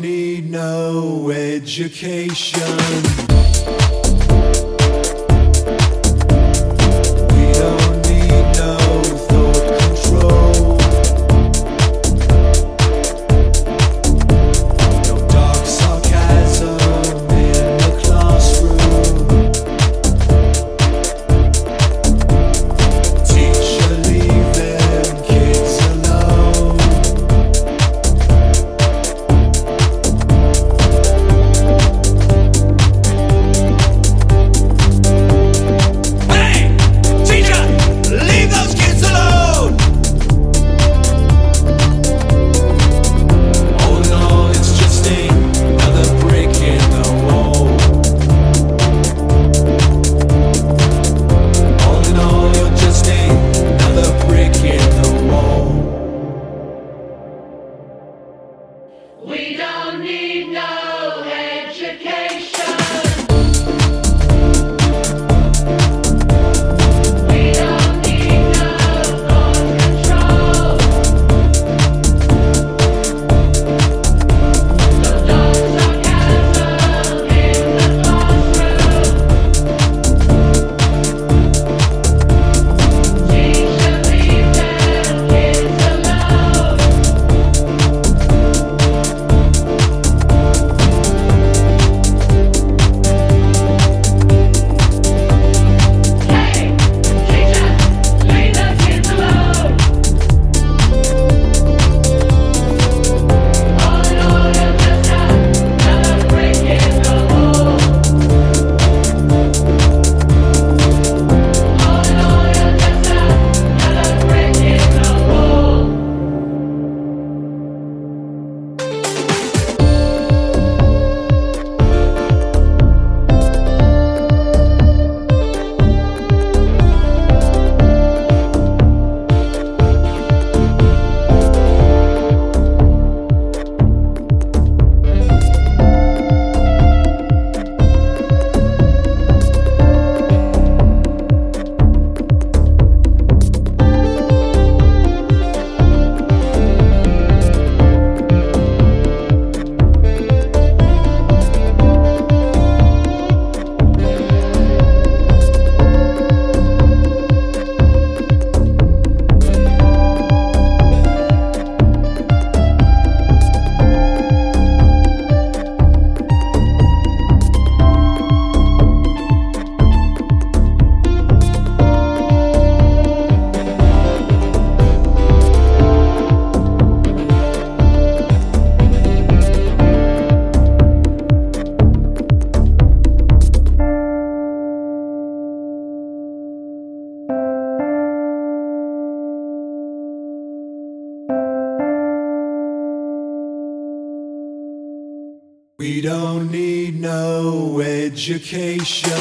Need no education. We don't need no education.